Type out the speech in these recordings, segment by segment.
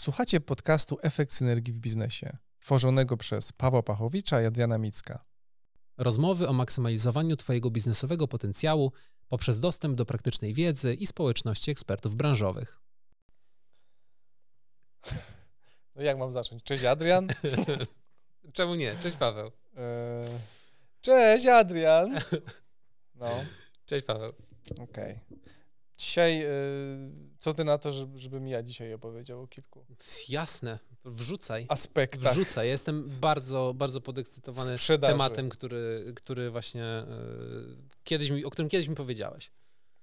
Słuchacie podcastu Efekt Synergii w Biznesie, tworzonego przez Pawła Pachowicza i Adriana Micka. Rozmowy o maksymalizowaniu Twojego biznesowego potencjału poprzez dostęp do praktycznej wiedzy i społeczności ekspertów branżowych. No jak mam zacząć? Cześć Adrian. Czemu nie? Cześć Paweł. Eee, Cześć Adrian. No, Cześć Paweł. okej. Dzisiaj, e, co ty na to, żeby, żebym ja dzisiaj opowiedział o kilku Jasne, wrzucaj. aspektach Wrzucaj. Ja jestem bardzo, bardzo podekscytowany sprzedaży? tematem, który, który właśnie e, kiedyś mi, o którym kiedyś mi powiedziałeś.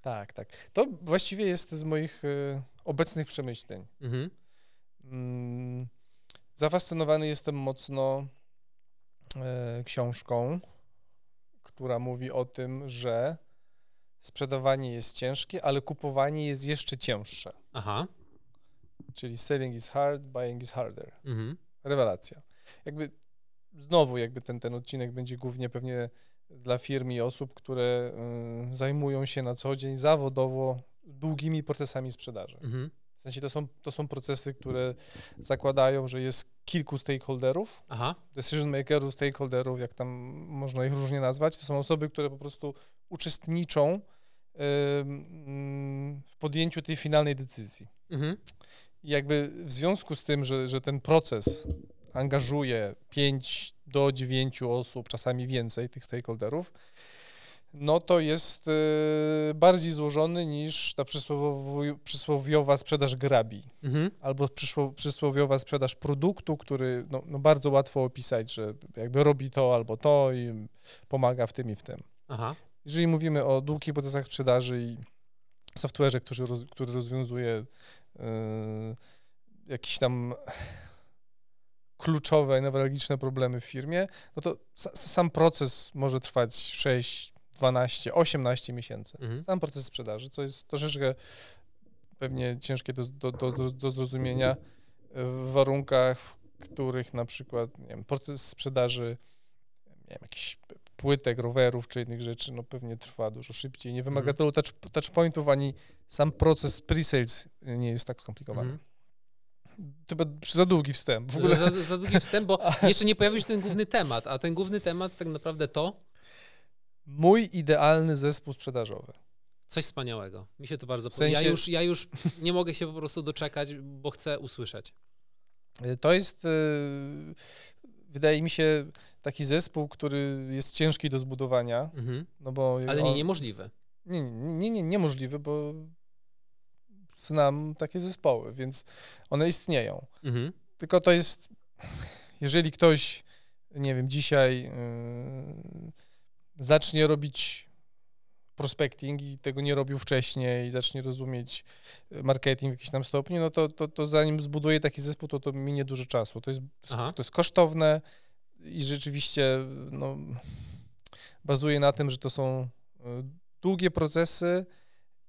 Tak, tak. To właściwie jest z moich e, obecnych przemyśleń. Mhm. Mm, Zafascynowany jestem mocno książką, która mówi o tym, że sprzedawanie jest ciężkie, ale kupowanie jest jeszcze cięższe. Aha. Czyli selling is hard, buying is harder. Mhm. Rewelacja. Jakby znowu jakby ten, ten odcinek będzie głównie pewnie dla firm i osób, które y, zajmują się na co dzień zawodowo długimi procesami sprzedaży. Mhm. W sensie to są, to są procesy, które zakładają, że jest kilku stakeholderów, Aha. decision makerów, stakeholderów, jak tam można ich różnie nazwać. To są osoby, które po prostu uczestniczą w podjęciu tej finalnej decyzji. Mhm. Jakby w związku z tym, że, że ten proces angażuje 5 do 9 osób, czasami więcej tych stakeholderów, no to jest y, bardziej złożony niż ta przysłowi- przysłowiowa sprzedaż grabi Mhm. albo przysłowiowa sprzedaż produktu, który no, no bardzo łatwo opisać, że jakby robi to albo to i pomaga w tym i w tym. Aha. Jeżeli mówimy o długich procesach sprzedaży i software'ze, który, roz, który rozwiązuje yy, jakieś tam kluczowe, newralgiczne problemy w firmie, no to sa, sam proces może trwać 6, 12, 18 miesięcy. Mhm. Sam proces sprzedaży, co jest troszeczkę pewnie ciężkie do, do, do, do- zrozumienia w warunkach, w których na przykład nie wiem, proces sprzedaży nie wiem, jakichś płytek, rowerów czy innych rzeczy, no pewnie trwa dużo szybciej. Nie wymaga Mhm. tylu touch, touchpointów, ani sam proces pre-sales nie jest tak skomplikowany. Mhm. Chyba za długi wstęp. W ogóle Za, za, za długi wstęp, bo jeszcze nie pojawił się ten główny temat, a ten główny temat tak naprawdę to mój idealny zespół sprzedażowy. coś wspaniałego. Mi się to bardzo W podoba. Ja sensie- już, ja już nie mogę się po prostu doczekać, bo chcę usłyszeć. Y, To jest, y, wydaje mi się, taki zespół, który jest ciężki do zbudowania, Mhm. no bo Ale nie niemożliwe. nie, nie, nie, nie, niemożliwe, bo znam takie zespoły, więc one istnieją. Mhm. Tylko to jest, jeżeli ktoś, nie wiem, dzisiaj yy, zacznie robić prospecting i tego nie robił wcześniej i zacznie rozumieć marketing w jakimś tam stopniu, no to, to, to zanim zbuduje taki zespół, to to minie dużo czasu. To jest, Aha. to jest kosztowne i rzeczywiście no, bazuje na tym, że to są y, długie procesy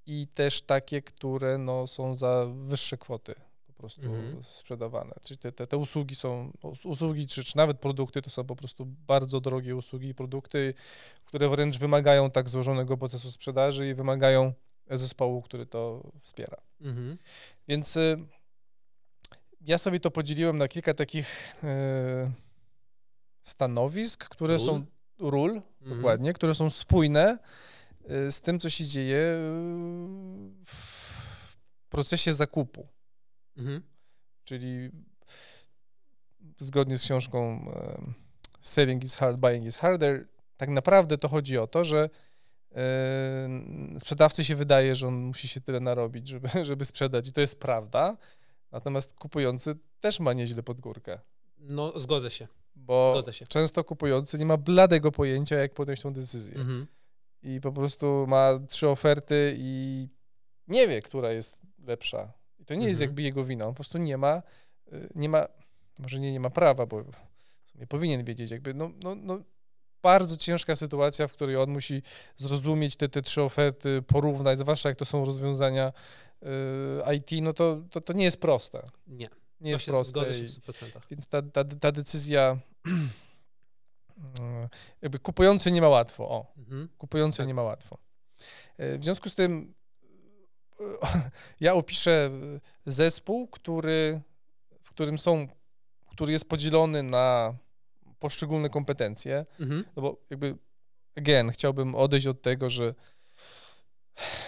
i też takie, które no, są za wyższe kwoty po prostu Mhm. sprzedawane. Czyli te, te, te usługi są, us- usługi czy, czy nawet produkty to są po prostu bardzo drogie usługi i produkty, które wręcz wymagają tak złożonego procesu sprzedaży i wymagają zespołu, który to wspiera. Mhm. Więc y, ja sobie to podzieliłem na kilka takich y, stanowisk, które Ról? są ról, Mhm. dokładnie, które są spójne y, z tym, co się dzieje y, w procesie zakupu. Mhm. Czyli zgodnie z książką em, Selling is hard, buying is harder, tak naprawdę to chodzi o to, że sprzedawcy się wydaje, że on musi się tyle narobić, żeby, żeby sprzedać i to jest prawda, natomiast kupujący też ma nieźle pod górkę, No, zgodzę się. Bo często kupujący nie ma bladego pojęcia, jak podjąć tą decyzję Mhm. i po prostu ma trzy oferty i nie wie, która jest lepsza. I to nie jest Mhm. jakby jego wina, on po prostu nie ma, y, nie ma, może nie, nie ma prawa, bo w sumie powinien wiedzieć, jakby, no, no, no bardzo ciężka sytuacja, w której on musi zrozumieć te, te trzy oferty, porównać, zwłaszcza jak to są rozwiązania y, IT, no to, to, to nie jest proste. Nie, Nie jest proste. zgodzę się i- w 100%. więc ta, ta, ta decyzja, jakby kupujący nie ma łatwo, o, Mhm. kupujący Tak. nie ma łatwo. E, W związku z tym e, ja opiszę zespół, który którym są, który jest podzielony na poszczególne kompetencje, Mhm. no bo jakby, again, chciałbym odejść od tego, że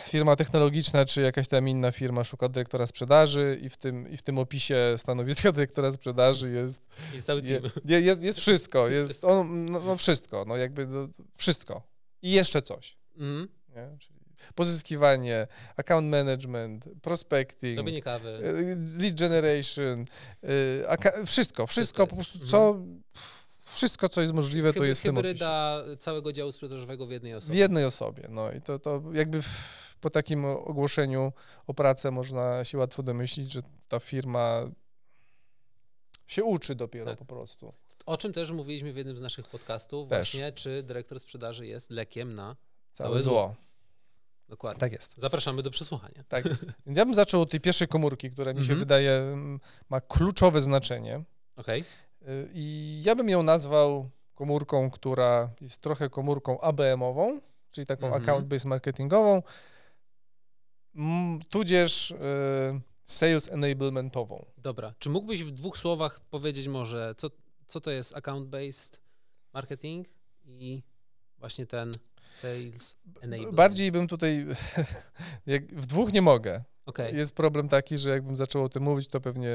firma technologiczna czy jakaś tam inna firma szuka dyrektora sprzedaży i w tym, i w tym opisie stanowiska dyrektora sprzedaży jest, Jest cały je, jest, jest wszystko, jest on, no, no wszystko, no jakby no, wszystko i jeszcze coś. Mhm. Nie? Czyli pozyskiwanie, account management, prospecting, Robienie kawy. y, lead generation, y, aka- wszystko, wszystko po prostu, co, wszystko, co jest możliwe, to jest w. Hybryda całego działu sprzedażowego w jednej W osobie. jednej osobie, no i to, to jakby w, po takim ogłoszeniu o pracę można się łatwo domyślić, że ta firma się uczy dopiero Tak. po prostu. O czym też mówiliśmy w jednym z naszych podcastów, Też. właśnie, czy dyrektor sprzedaży jest lekiem na... Całe, Całe zło. zło. Dokładnie. Tak jest. Zapraszamy do przesłuchania. Tak jest. Więc ja bym zaczął od tej pierwszej komórki, która mi się Mhm. wydaje mm, ma kluczowe znaczenie. Okej? Y, I ja bym ją nazwał komórką, która jest trochę komórką ABM-ową, czyli taką Mhm. account-based marketingową, tudzież y, sales enablementową. Dobra. Czy mógłbyś w dwóch słowach powiedzieć może, co, co to jest account-based marketing i właśnie ten sales enablement? Bardziej bym tutaj, w dwóch nie mogę. Okej. Jest problem taki, że jakbym zaczął o tym mówić, to pewnie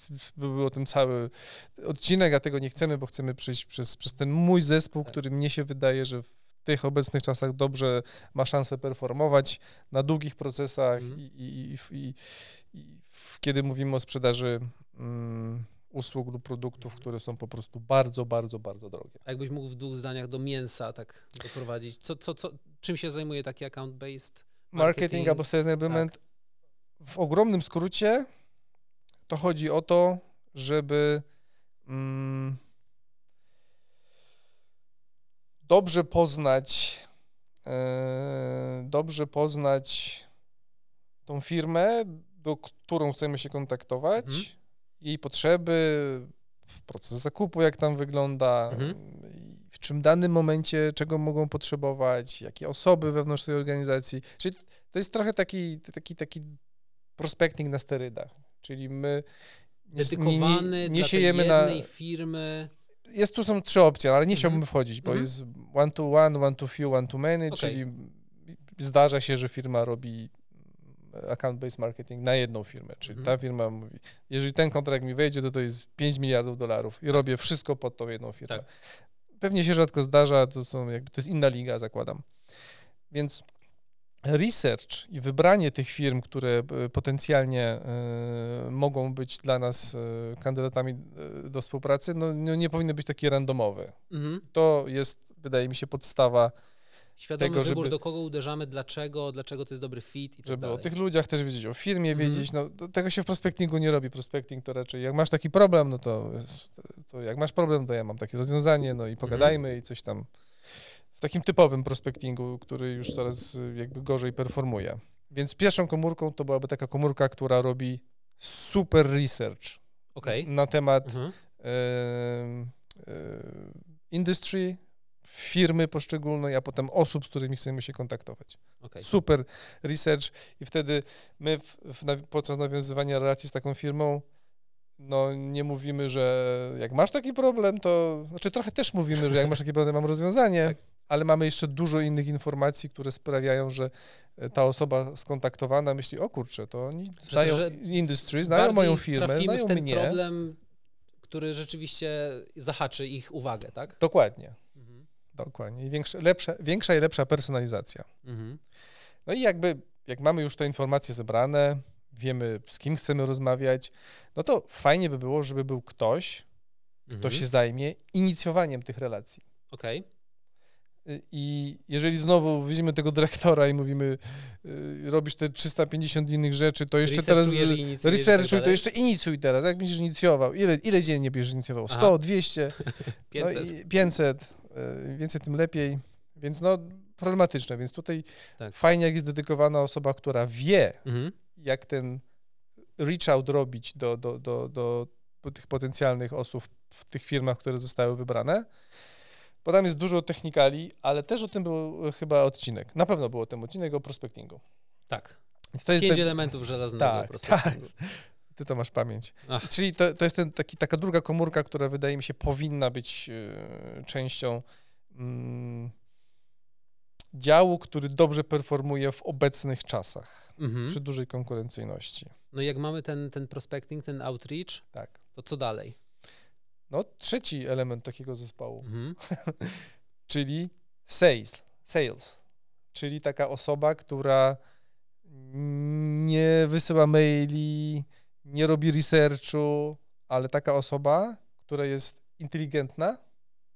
s- s- by był o tym cały odcinek, a tego nie chcemy, bo chcemy przejść przez, przez ten mój zespół, Tak. który mnie się wydaje, że w tych obecnych czasach dobrze ma szansę performować na długich procesach Mhm. i, i, i, i, kiedy mówimy o sprzedaży mm, usług lub produktów, Mhm. które są po prostu bardzo, bardzo, bardzo drogie. A Jakbyś mógł w dwóch zdaniach do mięsa tak doprowadzić. Co, co, co, czym się zajmuje taki account-based? Marketing, Marketing, albo sales enablement w ogromnym skrócie to chodzi o to, żeby mm, dobrze poznać e, dobrze poznać tą firmę, do którą chcemy się kontaktować, Mhm. jej potrzeby, proces zakupu, jak tam wygląda, Mhm. w czym danym momencie, czego mogą potrzebować, jakie osoby wewnątrz tej organizacji. Czyli to jest trochę taki, taki, taki prospecting na sterydach. Czyli my nie, nie, nie siejemy na. firmy. Jest tu są trzy opcje, ale nie Mhm. chciałbym wchodzić, bo Mhm. jest one to one, one to few, one to many, Okej. czyli zdarza się, że firma robi account-based marketing na jedną firmę, czyli Mhm. ta firma mówi, jeżeli ten kontrakt mi wejdzie, to to jest 5 miliardów dolarów i robię wszystko pod tą jedną firmę. Tak. Pewnie się rzadko zdarza, to są jakby, to jest inna liga, zakładam. Więc research i wybranie tych firm, które e, potencjalnie e, mogą być dla nas e, kandydatami do współpracy, no, no nie powinny być takie randomowe. Mhm. To jest, wydaje mi się, podstawa, Świadomy Tego, wybór, żeby- do kogo uderzamy, dlaczego, dlaczego to jest dobry fit i tak żeby o dalej. tych ludziach też wiedzieć, o firmie Mhm. wiedzieć. No, tego się w prospectingu nie robi. Prospecting to raczej, jak masz taki problem, no to, to jak masz problem, to ja mam takie rozwiązanie, no i pogadajmy i coś tam. W takim typowym prospectingu, który już coraz y, jakby gorzej performuje. Więc pierwszą komórką to byłaby taka komórka, która robi super research Okej. na temat Mhm. em, e, industry, firmy poszczególnej, a potem osób, z którymi chcemy się kontaktować. Okej. Super research i wtedy my w, w, podczas nawiązywania relacji z taką firmą no nie mówimy, że jak masz taki problem, to znaczy trochę też mówimy, że jak masz taki problem, mam rozwiązanie, Tak. Ale mamy jeszcze dużo innych informacji, które sprawiają, że e, ta osoba skontaktowana myśli, o kurczę, to oni znają że industry, znają moją firmę, znają w ten mnie. problem, który rzeczywiście zahaczy ich uwagę, tak? Dokładnie, Mhm. dokładnie. I większa, lepsza, większa i lepsza personalizacja. Mhm. No i jakby, jak mamy już te informacje zebrane, wiemy z kim chcemy rozmawiać, no to fajnie by było, żeby był ktoś, kto Mhm. się zajmie inicjowaniem tych relacji. Okej. Y, I jeżeli znowu widzimy tego dyrektora i mówimy, y, robisz te 350 innych rzeczy, to jeszcze teraz tak researchuj, to jeszcze inicjuj teraz. Jak będziesz inicjował? Ile, ile dziennie będziesz inicjował? 100, Aha. 200, 500. No i 500, y, więcej tym lepiej. Więc no problematyczne, więc tutaj Tak. fajnie jak jest dedykowana osoba, która wie, Mhm. jak ten reach out robić do, do, do, do tych potencjalnych osób w tych firmach, które zostały wybrane. Bo tam jest dużo technikali, ale też o tym był e, chyba odcinek. Na pewno był o tym odcinek o prospectingu. Tak. To jest Pięć ten- elementów żelaznego Tak, prospectingu. Ty to masz pamięć. Ach. Czyli to, to jest ten, taki, taka druga komórka, która wydaje mi się powinna być e, częścią mm, działu, który dobrze performuje w obecnych czasach, Mhm. przy dużej konkurencyjności. No jak mamy ten, ten prospecting, ten outreach, Tak. to co dalej? No, trzeci element takiego zespołu, Mhm. czyli sales, sales, czyli taka osoba, która nie wysyła maili, nie robi researchu, ale taka osoba, która jest inteligentna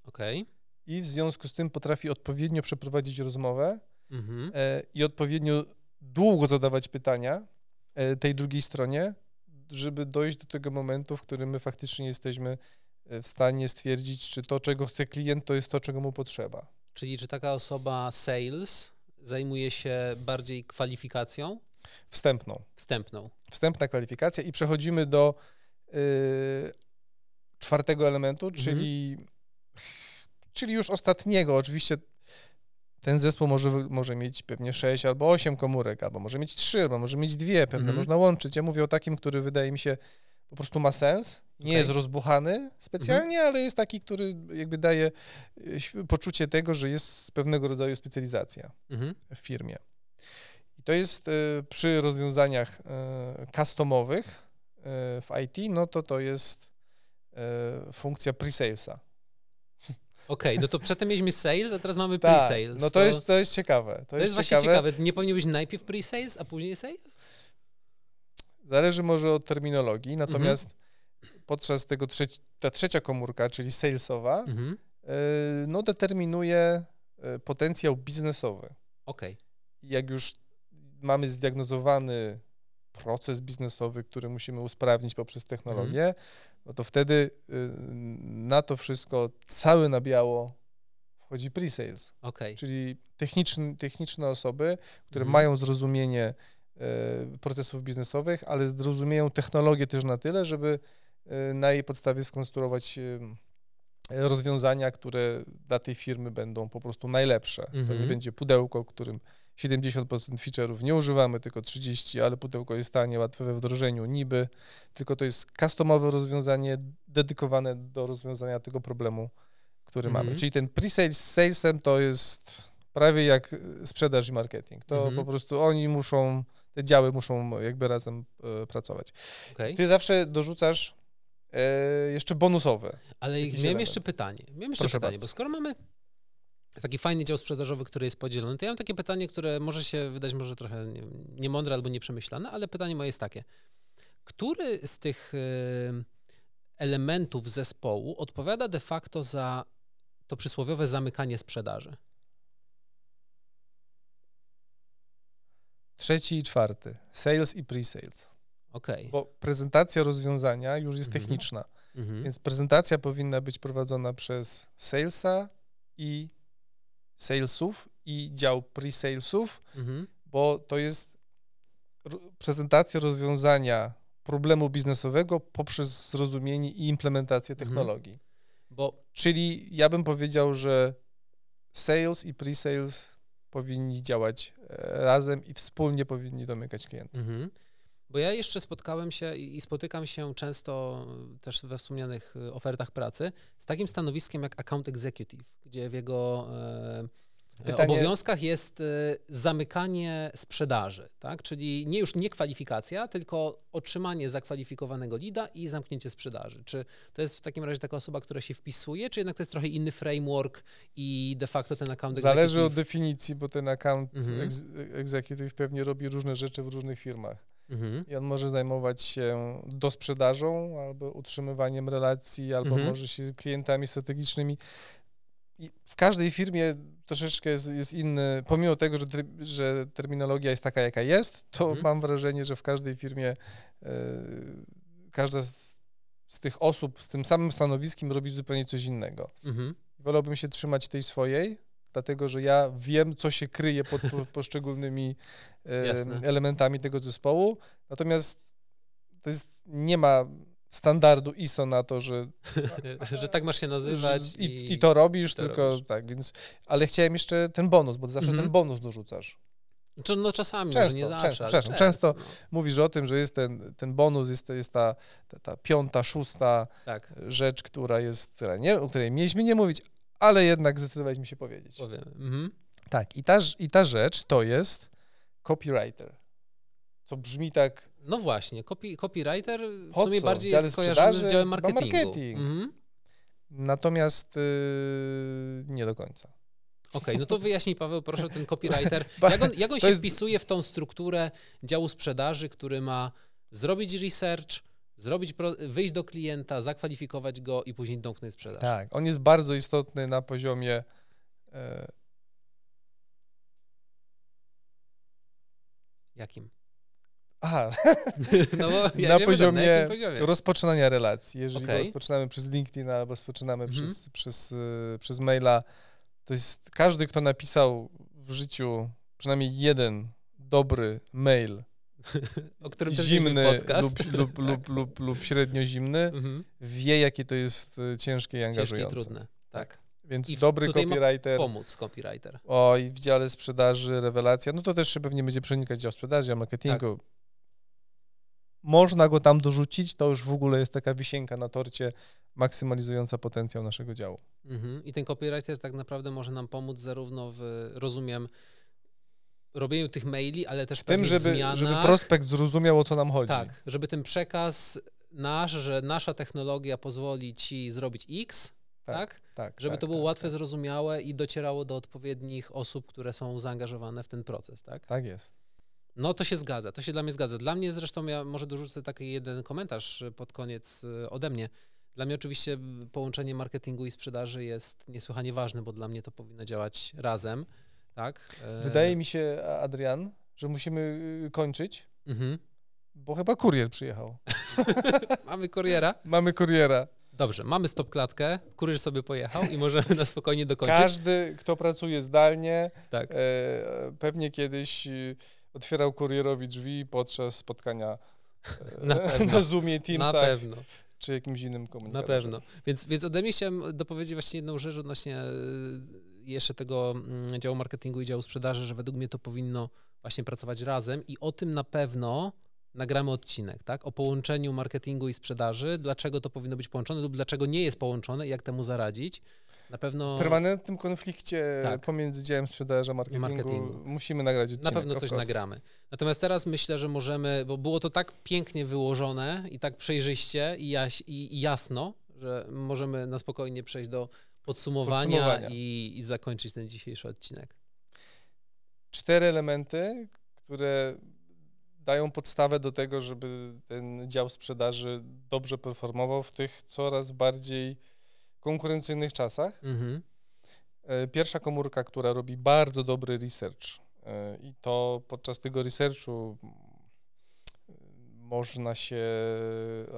Okej. i w związku z tym potrafi odpowiednio przeprowadzić rozmowę Mhm. e, i odpowiednio długo zadawać pytania e, tej drugiej stronie, żeby dojść do tego momentu, w którym my faktycznie jesteśmy w stanie stwierdzić, czy to, czego chce klient, to jest to, czego mu potrzeba. Czyli czy taka osoba sales zajmuje się bardziej kwalifikacją Wstępną. wstępną? Wstępna kwalifikacja i przechodzimy do y, czwartego elementu, Mhm. czyli, czyli już ostatniego. Oczywiście ten zespół może, może mieć pewnie 6 albo 8 komórek, albo może mieć 3, albo może mieć dwie, pewnie Mhm. można łączyć. Ja mówię o takim, który wydaje mi się po prostu ma sens. Nie Okej. jest rozbuchany specjalnie, ale jest taki, który jakby daje ś- poczucie tego, że jest pewnego rodzaju specjalizacja Mhm. w firmie. I to jest e, przy rozwiązaniach e, customowych e, w IT, no to to jest e, funkcja pre-salesa. Okej, no to przedtem mieliśmy sales, a teraz mamy Tak, pre-sales. no to jest, to jest ciekawe. To, to jest właśnie ciekawe. Nie powinien być najpierw pre-sales, a później sales? Zależy może od terminologii, Mhm. natomiast podczas tego trzeci, ta trzecia komórka, czyli salesowa, Mhm. e, no determinuje e, potencjał biznesowy. Okej. I jak już mamy zdiagnozowany proces biznesowy, który musimy usprawnić poprzez technologię, no to wtedy y, na to wszystko cały na biało wchodzi pre-sales, Okej. czyli techniczne osoby, które Mhm. mają zrozumienie y, procesów biznesowych, ale zrozumieją technologię też na tyle, żeby y, na jej podstawie skonstruować y, rozwiązania, które dla tej firmy będą po prostu najlepsze. To nie Mhm. będzie pudełko, którym 70% feature'ów nie używamy, tylko 30, ale pudełko jest tanie, łatwe we wdrożeniu, niby, tylko to jest customowe rozwiązanie dedykowane do rozwiązania tego problemu, który Mhm. mamy. Czyli ten pre-sales z salesem to jest prawie jak sprzedaż i marketing. To Mhm. po prostu oni muszą, te działy muszą jakby razem e, pracować. Okej. Ty zawsze dorzucasz e, jeszcze bonusowe. Ale miałem element. jeszcze pytanie. Miałem jeszcze Proszę pytanie, bardzo. bo skoro mamy taki fajny dział sprzedażowy, który jest podzielony, to ja mam takie pytanie, które może się wydać może trochę nie- niemądre albo nieprzemyślane, ale pytanie moje jest takie. Który z tych y, elementów zespołu odpowiada de facto za to przysłowiowe zamykanie sprzedaży? Trzeci i czwarty. Sales i pre-sales. Okej. Bo prezentacja rozwiązania już jest Mhm. techniczna, Mhm. więc prezentacja powinna być prowadzona przez salesa i salesów i dział pre-salesów, Mhm. bo to jest prezentacja rozwiązania problemu biznesowego poprzez zrozumienie i implementację Mhm. technologii. Bo Czyli ja bym powiedział, że sales i pre-sales powinni działać e, razem i wspólnie powinni domykać klientów. Mhm. Bo ja jeszcze spotkałem się i spotykam się często też we wspomnianych y, ofertach pracy z takim stanowiskiem jak account executive, gdzie w jego e, e, Pytanie- obowiązkach jest e, zamykanie sprzedaży, tak? Czyli nie już nie kwalifikacja, tylko otrzymanie zakwalifikowanego lida i zamknięcie sprzedaży. Czy to jest w takim razie taka osoba, która się wpisuje, czy jednak to jest trochę inny framework i de facto ten account Zależy od executive... definicji, bo ten account Mhm. ex executive pewnie robi różne rzeczy w różnych firmach. Mhm. I on może zajmować się dosprzedażą albo utrzymywaniem relacji, albo Mhm. może się klientami strategicznymi. W każdej firmie troszeczkę jest, jest inny, pomimo tego, że, że terminologia jest taka, jaka jest, to Mhm. mam wrażenie, że w każdej firmie e, każda z, z tych osób z tym samym stanowiskiem robi zupełnie coś innego. Mhm. Wolałbym się trzymać tej swojej, dlatego że ja wiem, co się kryje pod po, poszczególnymi Jasne. elementami tego zespołu. Natomiast to jest, nie ma standardu ISO na to, że, że tak masz się nazywać i, i to robisz, to tylko robisz. tak, więc, ale chciałem jeszcze ten bonus, bo zawsze Mhm. ten bonus dorzucasz. Czy- No czasami, Często, nie zawsze. często, przepraszam, często- no. Mówisz o tym, że jest ten, ten bonus, jest, jest ta, ta, ta piąta, szósta Tak, rzecz, która jest, która nie, o której mieliśmy nie mówić, ale jednak zdecydowaliśmy się powiedzieć. Mhm. Tak, i ta, i ta rzecz to jest copywriter. Co brzmi tak, No właśnie, copy, copywriter w sumie co? bardziej Dziale jest skojarzony z działem marketingu. marketing. Mhm. natomiast yy, nie do końca. Okej, no to wyjaśnij Paweł, proszę, ten copywriter, jak on, jak on się jest- wpisuje w tą strukturę działu sprzedaży, który ma zrobić research, zrobić wyjść do klienta, zakwalifikować go i później domknąć sprzedaż. Tak, on jest bardzo istotny na poziomie e, Jakim? Aha, No bo ja na poziomie, na poziomie? rozpoczynania relacji. Jeżeli Okej. rozpoczynamy przez LinkedIn albo rozpoczynamy Mhm. przez, przez, y, przez maila, to jest każdy, kto napisał w życiu przynajmniej jeden dobry mail, o którym zimny podcast. lub, lub, lub, lub, lub średnio zimny, Mhm. wie, jakie to jest y, ciężkie i Ciężkie i angażujące. trudne. Tak. Więc I dobry copywriter, Pomóc copywriter. oj, w dziale sprzedaży, rewelacja, no to też się pewnie będzie przenikać dział sprzedaży, a marketingu. Tak. Można go tam dorzucić, to już w ogóle jest taka wisienka na torcie maksymalizująca potencjał naszego działu. Mhm. I ten copywriter tak naprawdę może nam pomóc zarówno w, rozumiem, robieniu tych maili, ale też W tym, żeby, zmianach. żeby prospekt zrozumiał, o co nam chodzi. Tak, żeby ten przekaz nasz, że nasza technologia pozwoli ci zrobić X, Tak, tak? tak Żeby tak, to było tak, łatwe, Tak, zrozumiałe i docierało do odpowiednich osób, które są zaangażowane w ten proces, tak? tak jest. No to się zgadza, to się dla mnie zgadza. Dla mnie zresztą, ja może dorzucę taki jeden komentarz y, pod koniec y, ode mnie. Dla mnie oczywiście y, połączenie marketingu i sprzedaży jest niesłychanie ważne, bo dla mnie to powinno działać razem, tak? E, Wydaje mi się, Adrian, że musimy kończyć, Mhm. bo chyba kurier przyjechał. Mamy kuriera. Mamy kuriera. Dobrze, mamy stop klatkę, kurier sobie pojechał i możemy na spokojnie dokończyć. Każdy, kto pracuje zdalnie, Tak. e, pewnie kiedyś otwierał kurierowi drzwi podczas spotkania e, Na pewno. na Zoomie, Na Teamsach pewno, czy jakimś innym na komunikatorze. pewno. Więc, więc ode mnie chciałem dopowiedzieć właśnie jedną rzecz odnośnie y, jeszcze tego mm, działu marketingu i działu sprzedaży, że według mnie to powinno właśnie pracować razem i o tym na pewno nagramy odcinek, tak? O połączeniu marketingu i sprzedaży, dlaczego to powinno być połączone lub dlaczego nie jest połączone i jak temu zaradzić. Na pewno W permanentnym konflikcie Tak. pomiędzy działem sprzedaży a marketingu, marketingu. musimy nagrać odcinek. Na pewno coś nagramy. Natomiast teraz myślę, że możemy, bo było to tak pięknie wyłożone i tak przejrzyście i, jaś, i, i jasno, że możemy na spokojnie przejść do podsumowania, Podsumowania. I, i zakończyć ten dzisiejszy odcinek. Cztery elementy, które dają podstawę do tego, żeby ten dział sprzedaży dobrze performował w tych coraz bardziej konkurencyjnych czasach. Mhm. E, Pierwsza komórka, która robi bardzo dobry research e, i to podczas tego researchu mm, można się,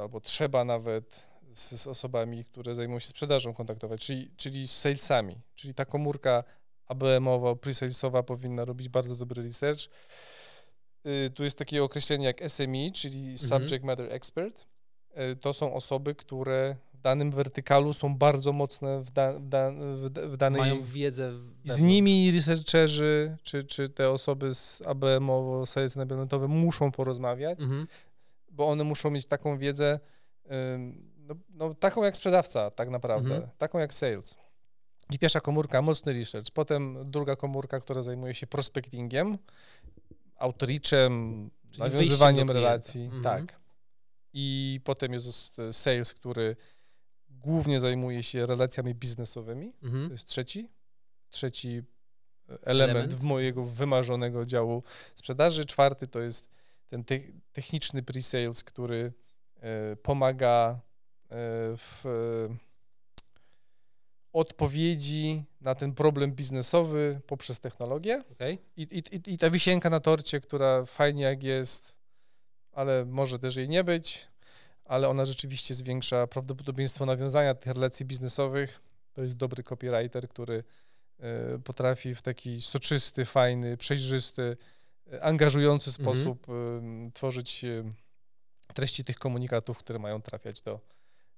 albo trzeba nawet z, z osobami, które zajmują się sprzedażą kontaktować, czyli, czyli z salesami, czyli ta komórka ABM-owa, pre-salesowa powinna robić bardzo dobry research. Y, Tu jest takie określenie jak SME, czyli Subject Matter Expert. To są osoby, które danym wertykalu są bardzo mocne w, da, w, da, w, da- w danej... Mają wiedzę. I z nimi researcherzy, czy, czy te osoby z ABM-owo, sales enablementowe muszą porozmawiać, Mhm. bo one muszą mieć taką wiedzę, no, no, taką jak sprzedawca tak naprawdę, Mhm. taką jak sales. I pierwsza komórka, mocny research, potem druga komórka, która zajmuje się prospectingiem, outreachem, Czyli nawiązywaniem relacji, Mhm. tak. I potem jest e, sales, który głównie zajmuje się relacjami biznesowymi, to Mhm. jest trzeci, trzeci e, element, Element. w mojego wymarzonego działu sprzedaży. Czwarty to jest ten te techniczny pre-sales, który e, pomaga e, w odpowiedzi na ten problem biznesowy poprzez technologię. I, i, i- I ta wisienka na torcie, która fajnie jak jest, ale może też jej nie być, ale ona rzeczywiście zwiększa prawdopodobieństwo nawiązania tych relacji biznesowych. To jest dobry copywriter, który e, potrafi w taki soczysty, fajny, przejrzysty, e, angażujący Mhm. sposób em, tworzyć treści tych komunikatów, które mają trafiać do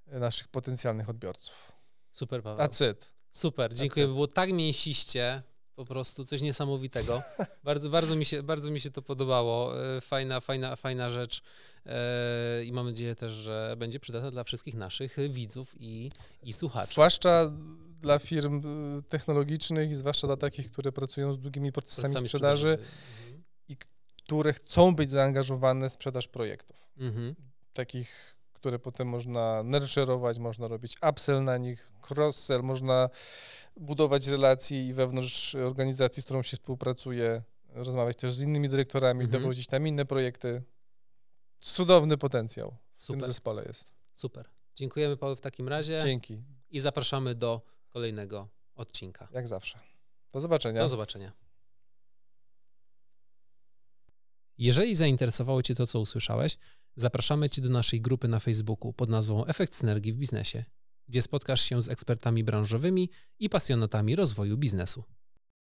naszych potencjalnych odbiorców. Super, Paweł. It. Super, dziękuję. Było tak mięsiście. Po prostu coś niesamowitego. bardzo, bardzo, mi się, bardzo mi się to podobało. E, fajna, fajna, fajna rzecz e, i mam nadzieję też, że będzie przydatna dla wszystkich naszych widzów i, i słuchaczy. Zwłaszcza dla firm y, technologicznych i zwłaszcza dla takich, które pracują z długimi procesami Procesami sprzedaży Mhm. i które chcą być zaangażowane w sprzedaż projektów. Mhm. Takich, które potem można nurturować, można robić upsell na nich, cross-sell, można budować relacje i wewnątrz organizacji, z którą się współpracuje, rozmawiać też z innymi dyrektorami, Mhm. dowodzić tam inne projekty. Cudowny potencjał w tym Super, zespole jest. super. Dziękujemy Paweł w takim razie Dzięki, i zapraszamy do kolejnego odcinka. jak zawsze. Do zobaczenia. Do zobaczenia. Jeżeli zainteresowało Cię to, co usłyszałeś, zapraszamy Cię do naszej grupy na Facebooku pod nazwą Efekt Synergii w Biznesie, gdzie spotkasz się z ekspertami branżowymi i pasjonatami rozwoju biznesu.